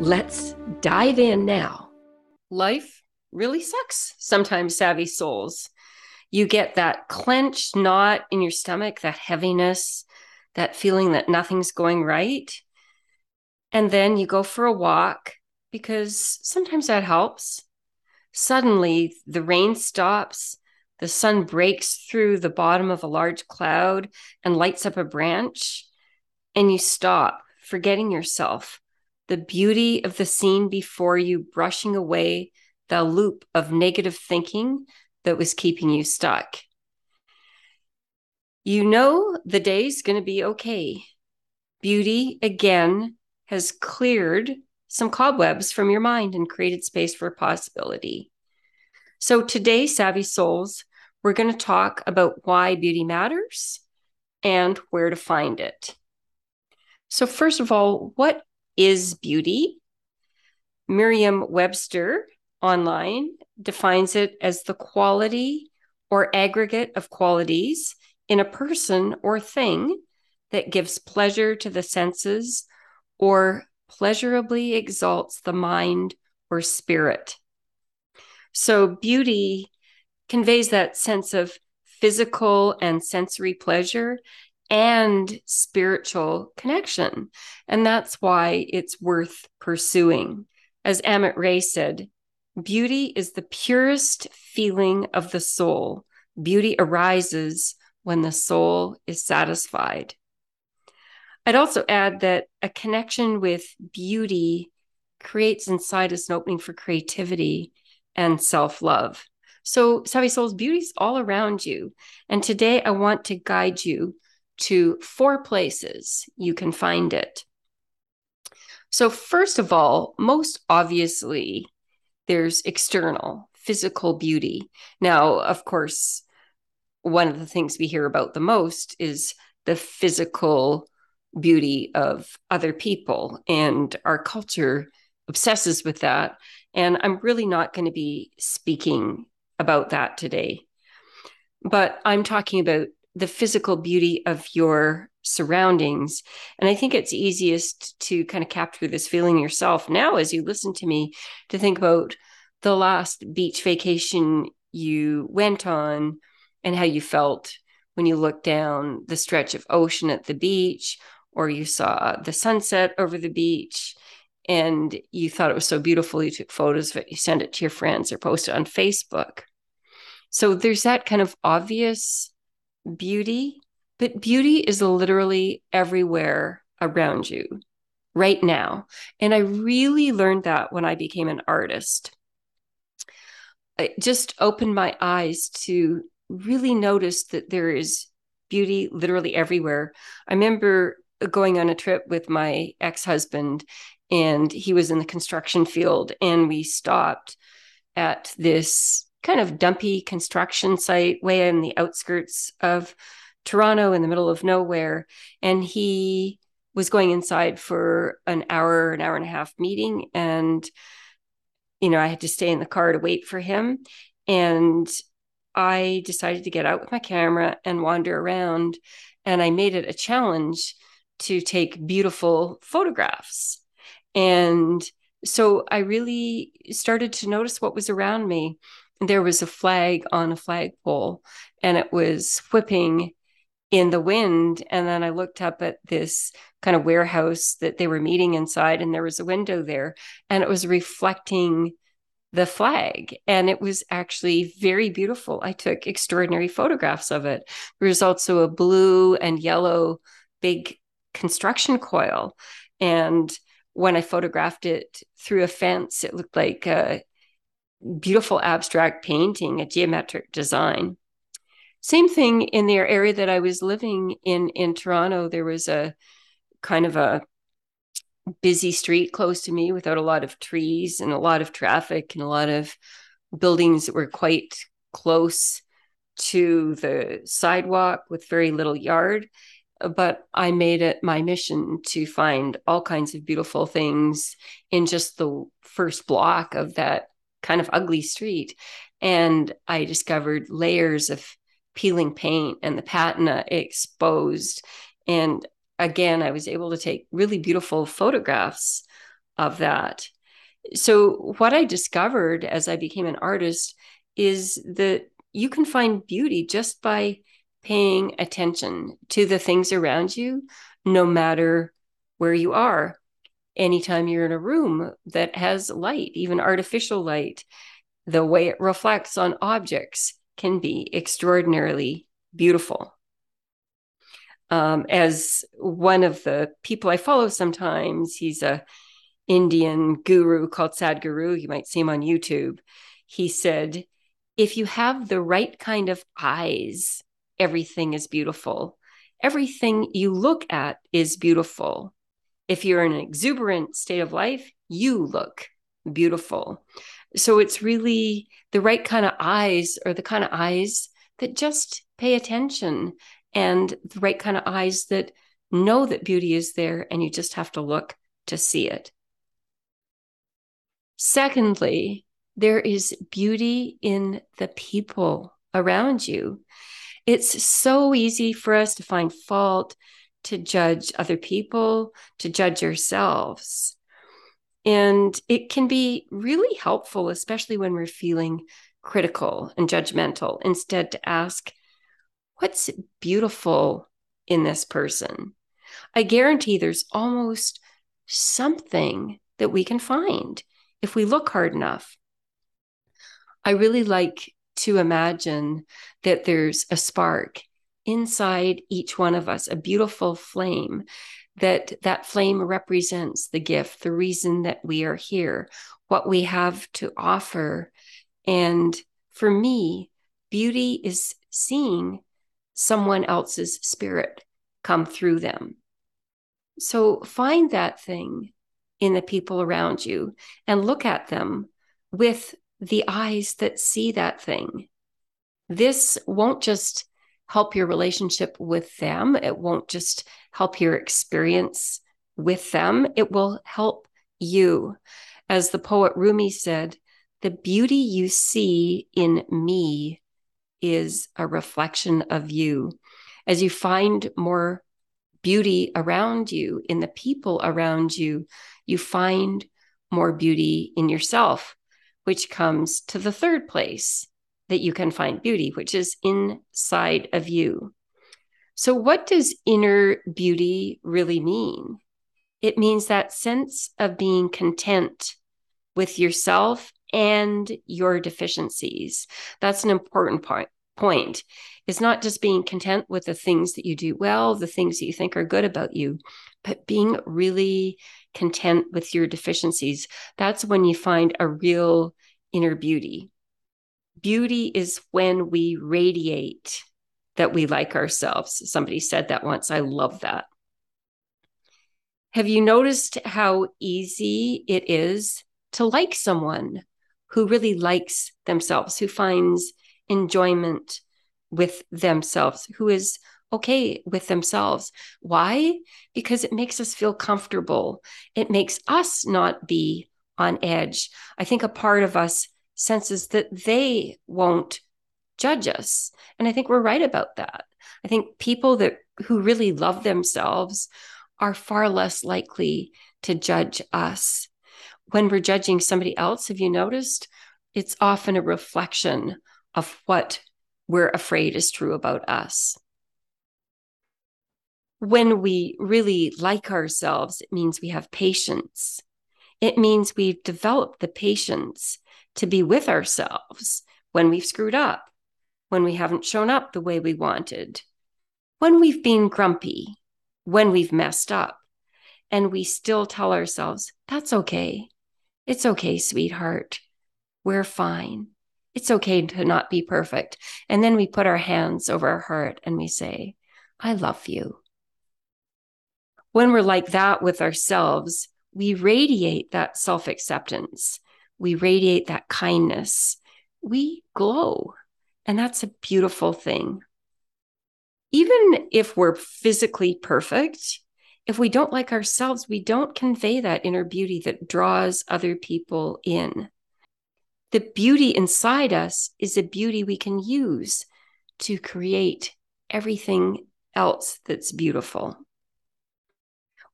Let's dive in now. Life really sucks sometimes, savvy souls. You get that clenched knot in your stomach, that heaviness, that feeling that nothing's going right. And then you go for a walk because sometimes that helps. Suddenly, the rain stops, the sun breaks through the bottom of a large cloud and lights up a branch, and you stop, forgetting yourself the beauty of the scene before you, brushing away the loop of negative thinking that was keeping you stuck. You know the day's going to be okay. Beauty, again, has cleared some cobwebs from your mind and created space for possibility. So, today, Savvy Souls, we're going to talk about why beauty matters and where to find it. So, first of all, what is beauty. Merriam Webster online defines it as the quality or aggregate of qualities in a person or thing that gives pleasure to the senses or pleasurably exalts the mind or spirit. So, beauty conveys that sense of physical and sensory pleasure and spiritual connection. And that's why it's worth pursuing. As Amit Ray said, beauty is the purest feeling of the soul. Beauty arises when the soul is satisfied. I'd also add that a connection with beauty creates inside us an opening for creativity and self love. So, Savvy Souls, beauty is all around you. And today I want to guide you to four places you can find it. So, first of all, most obviously, there's external physical beauty. Now, of course, one of the things we hear about the most is the physical beauty of other people, and our culture obsesses with that. And I'm really not going to be speaking about that today. But I'm talking about the physical beauty of your surroundings. And I think it's easiest to kind of capture this feeling yourself now as you listen to me to think about the last beach vacation you went on and how you felt when you looked down the stretch of ocean at the beach or you saw the sunset over the beach and you thought it was so beautiful you took photos of it you sent it to your friends or post it on facebook so there's that kind of obvious beauty, but beauty is literally everywhere around you right now. And I really learned that when I became an artist. It just opened my eyes to really notice that there is beauty literally everywhere. I remember going on a trip with my ex husband, and he was in the construction field, and we stopped at this kind of dumpy construction site way in the outskirts of Toronto in the middle of nowhere. And he was going inside for an hour, an hour and a half meeting. And, you know, I had to stay in the car to wait for him. And I decided to get out with my camera and wander around. And I made it a challenge to take beautiful photographs. And so I really started to notice what was around me there was a flag on a flagpole and it was whipping in the wind. And then I looked up at this kind of warehouse that they were meeting inside, and there was a window there, and it was reflecting the flag. And it was actually very beautiful. I took extraordinary photographs of it. There was also a blue and yellow big construction coil. And when I photographed it through a fence, it looked like a beautiful abstract painting, a geometric design. Same thing in the area that I was living in in Toronto. There was a kind of a busy street close to me without a lot of trees and a lot of traffic and a lot of buildings that were quite close to the sidewalk with very little yard. But I made it my mission to find all kinds of beautiful things in just the first block of that kind of ugly street. And I discovered layers of peeling paint and the patina exposed. And again, I was able to take really beautiful photographs of that. So, what I discovered as I became an artist is that you can find beauty just by paying attention to the things around you, no matter where you are. Anytime you're in a room that has light, even artificial light, the way it reflects on objects can be extraordinarily beautiful. Um, as one of the people I follow sometimes, he's a Indian guru called Sadhguru. You might see him on YouTube. He said, if you have the right kind of eyes, everything is beautiful. Everything you look at is beautiful. If you're in an exuberant state of life, you look beautiful. So it's really the right kind of eyes or the kind of eyes that just pay attention and the right kind of eyes that know that beauty is there and you just have to look to see it. Secondly, there is beauty in the people around you. It's so easy for us to find fault, to judge other people, to judge ourselves. And it can be really helpful, especially when we're feeling critical and judgmental, instead to ask, what's beautiful in this person? I guarantee there's almost something that we can find if we look hard enough. I really like to imagine that there's a spark inside each one of us, a beautiful flame that that flame represents the gift, the reason that we are here, what we have to offer. And for me, beauty is seeing someone else's spirit come through them. So find that thing in the people around you and look at them with the eyes that see that thing. This won't just help your relationship with them, it won't just help your experience with them, it will help you. As the poet Rumi said, the beauty you see in me is a reflection of you. As you find more beauty around you, in the people around you, you find more beauty in yourself which comes to the third place that you can find beauty, which is inside of you. So, what does inner beauty really mean? It means that sense of being content with yourself and your deficiencies. That's an important point. Point is not just being content with the things that you do well, the things that you think are good about you, but being really content with your deficiencies, that's when you find a real inner beauty. Beauty is when we radiate that we like ourselves. Somebody said that once. I love that. Have you noticed how easy it is to like someone who really likes themselves, who finds enjoyment with themselves, who is okay with themselves. Why? Because it makes us feel comfortable. It makes us not be on edge. I think a part of us senses that they won't judge us. And I think we're right about that. I think people that who really love themselves are far less likely to judge us. When we're judging somebody else, have you noticed? It's often a reflection of what we're afraid is true about us when we really like ourselves, it means we have patience. It means we've developed the patience to be with ourselves when we've screwed up, when we haven't shown up the way we wanted, when we've been grumpy, when we've messed up, and we still tell ourselves, that's okay. It's okay, sweetheart. We're fine. It's okay to not be perfect. And then we put our hands over our heart and we say, I love you when we're like that with ourselves, we radiate that self acceptance, we radiate that kindness, we glow. And that's a beautiful thing. Even if we're physically perfect, if we don't like ourselves, we don't convey that inner beauty that draws other people in. The beauty inside us is a beauty we can use to create everything else that's beautiful.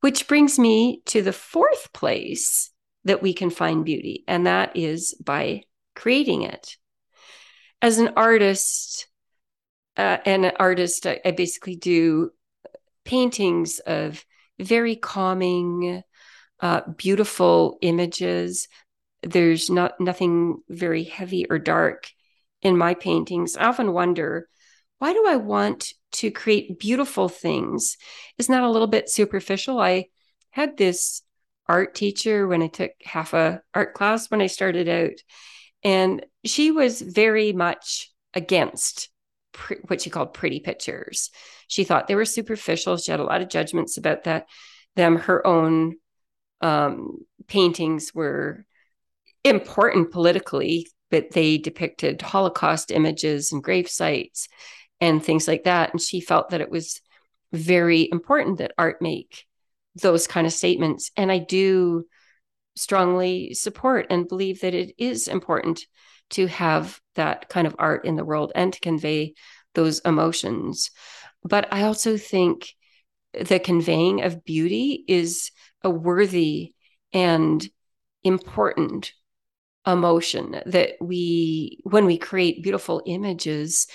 Which brings me to the fourth place that we can find beauty, and that is by creating it. As an artist, uh, and an artist, I, I basically do paintings of very calming, uh, beautiful images. There's not nothing very heavy or dark in my paintings. I often wonder, why do I want to create beautiful things? Isn't that a little bit superficial? I had this art teacher when I took half a art class when I started out, and she was very much against pre- what she called pretty pictures. She thought they were superficial. She had a lot of judgments about that. Them, her own um, paintings were important politically, but they depicted Holocaust images and grave sites and things like that. And she felt that it was very important that art make those kind of statements. And I do strongly support and believe that it is important to have that kind of art in the world and to convey those emotions. But I also think the conveying of beauty is a worthy and important emotion that we, when we create beautiful images,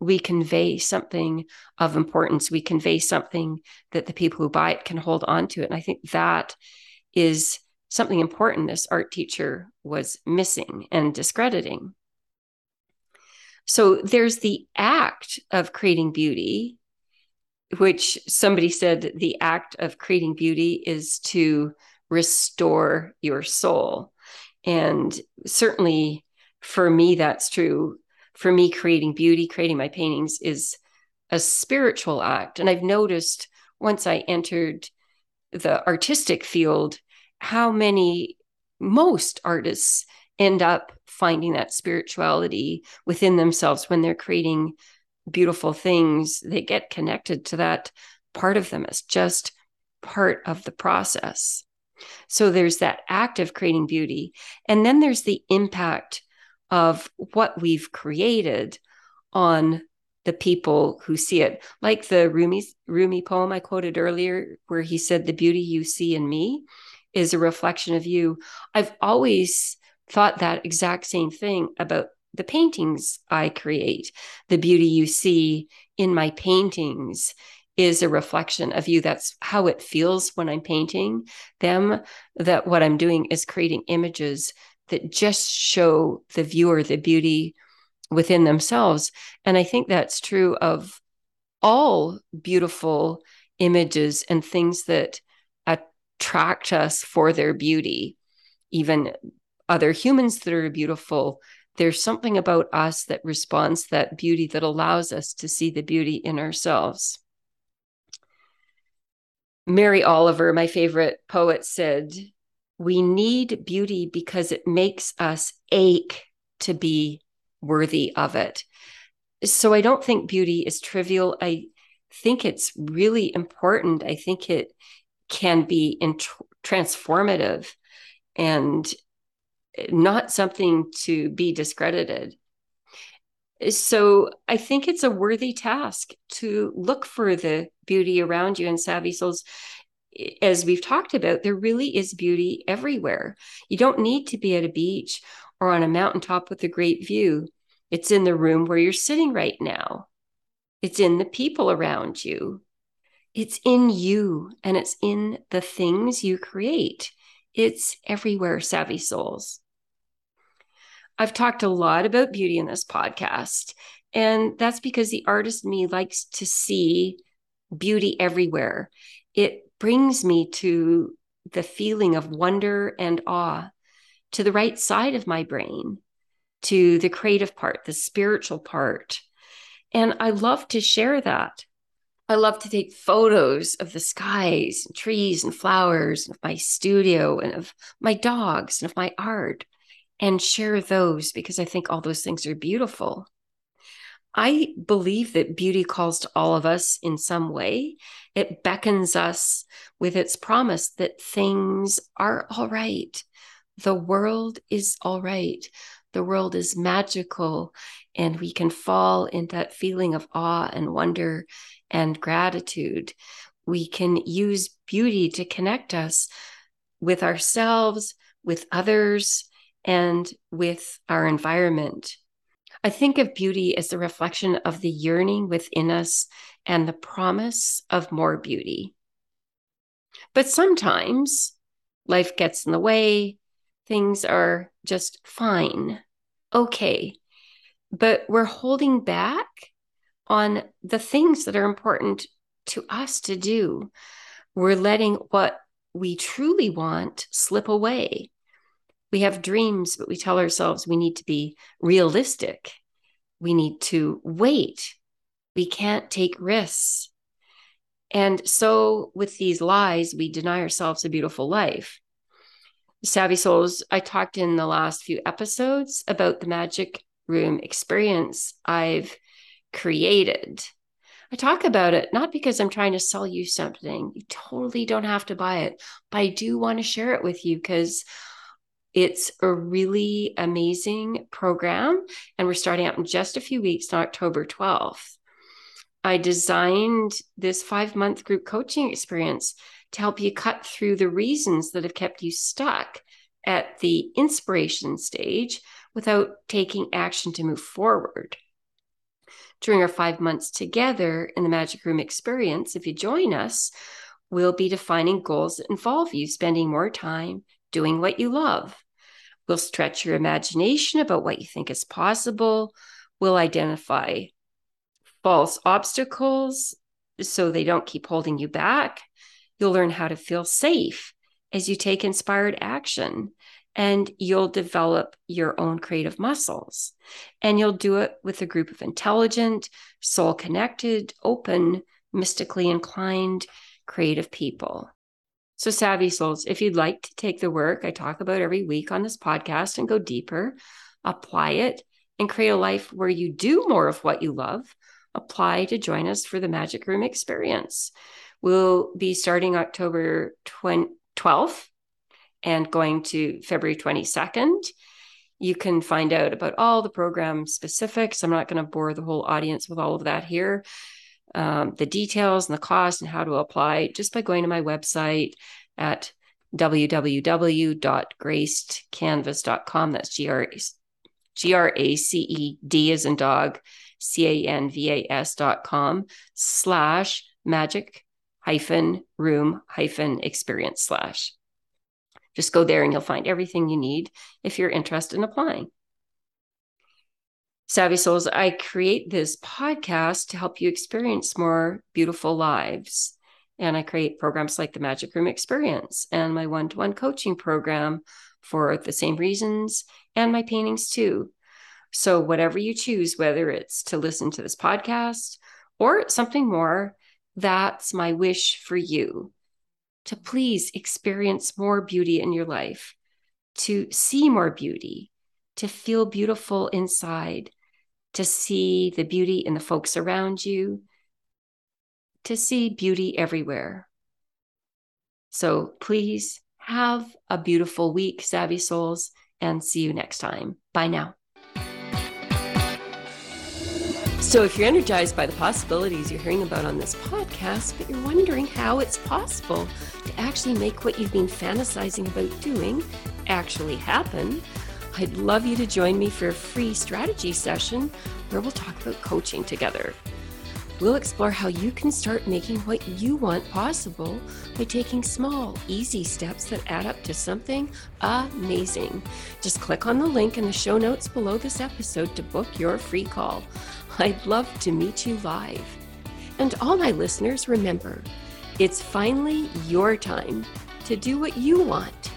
we convey something of importance. We convey something that the people who buy it can hold on to it. And I think that is something important this art teacher was missing and discrediting. So there's the act of creating beauty, which somebody said the act of creating beauty is to restore your soul. And certainly for me, that's true. For me, creating beauty, creating my paintings is a spiritual act. And I've noticed once I entered the artistic field, how many most artists end up finding that spirituality within themselves. When they're creating beautiful things they get connected to that part of them. As just part of the process. So there's that act of creating beauty and then there's the impact of what we've created on the people who see it like the rumi rumi poem i quoted earlier where he said the beauty you see in me is a reflection of you. I've always thought that exact same thing about the paintings I create. The beauty you see in my paintings is a reflection of you. That's how it feels when I'm painting them. That what I'm doing is creating images that just show the viewer the beauty within themselves. And I think that's true of all beautiful images and things that attract us for their beauty, even other humans that are beautiful. There's something about us that responds that beauty that allows us to see the beauty in ourselves. Mary Oliver, my favorite poet, said, We need beauty because it makes us ache to be worthy of it. So I don't think beauty is trivial. I think it's really important. I think it can be in transformative and not something to be discredited. So I think it's a worthy task to look for the beauty around you and savvy souls. As we've talked about, there really is beauty everywhere. You don't need to be at a beach or on a mountaintop with a great view. It's in the room where you're sitting right now. It's in the people around you. It's in you and it's in the things you create. It's everywhere, savvy souls. I've talked a lot about beauty in this podcast, and that's because the artist me likes to see beauty everywhere. It brings me to the feeling of wonder and awe, to the right side of my brain, to the creative part, the spiritual part. And I love to share that I love to take photos of the skies and trees and flowers and of my studio and of my dogs and of my art and share those because I think all those things are beautiful. I believe that beauty calls to all of us in some way. It beckons us with its promise that things are all right. The world is all right. The world is magical, and we can fall in that feeling of awe and wonder and gratitude. We can use beauty to connect us with ourselves, with others, and with our environment. I think of beauty as the reflection of the yearning within us and the promise of more beauty. But sometimes life gets in the way, things are just fine, okay. But we're holding back on the things that are important to us to do. We're letting what we truly want slip away. We have dreams, but we tell ourselves we need to be realistic. We need to wait. We can't take risks. And so, with these lies, we deny ourselves a beautiful life. Savvy Souls, I talked in the last few episodes about the magic room experience I've created. I talk about it not because I'm trying to sell you something. You totally don't have to buy it, but I do want to share it with you because it's a really amazing program. And we're starting out in just a few weeks on October 12th. I designed this five month group coaching experience to help you cut through the reasons that have kept you stuck at the inspiration stage without taking action to move forward during our five months together in the Magic Room experience, if you join us, we'll be defining goals that involve you spending more time doing what you love. We'll stretch your imagination about what you think is possible. We'll identify false obstacles so they don't keep holding you back. You'll learn how to feel safe as you take inspired action and you'll develop your own creative muscles. And you'll do it with a group of intelligent, soul connected, open, mystically inclined, creative people. So, Savvy Souls, if you'd like to take the work I talk about every week on this podcast and go deeper, apply it, and create a life where you do more of what you love, apply to join us for the Magic Room experience. We'll be starting October 20, 12th and going to February 22nd. You can find out about all the program specifics. I'm not going to bore the whole audience with all of that here. Um, the details and the cost and how to apply just by going to my website at www.gracedcanvas.com. That's G R G R A C E D as in dog, C A N V A S dot com slash magic hyphen room hyphen experience slash. Just go there and you'll find everything you need if you're interested in applying. Savvy Souls, I create this podcast to help you experience more beautiful lives. And I create programs like the Magic Room Experience and my one to one coaching program for the same reasons and my paintings too. So, whatever you choose, whether it's to listen to this podcast or something more, that's my wish for you to please experience more beauty in your life, to see more beauty, to feel beautiful inside, to see the beauty in the folks around you, to see beauty everywhere. So please have a beautiful week, Savvy Souls, and see you next time. Bye now. So, if you're energized by the possibilities you're hearing about on this podcast, but you're wondering how it's possible to actually make what you've been fantasizing about doing actually happen, I'd love you to join me for a free strategy session where we'll talk about coaching together. We'll explore how you can start making what you want possible by taking small, easy steps that add up to something amazing. Just click on the link in the show notes below this episode to book your free call. I'd love to meet you live. And all my listeners, remember, it's finally your time to do what you want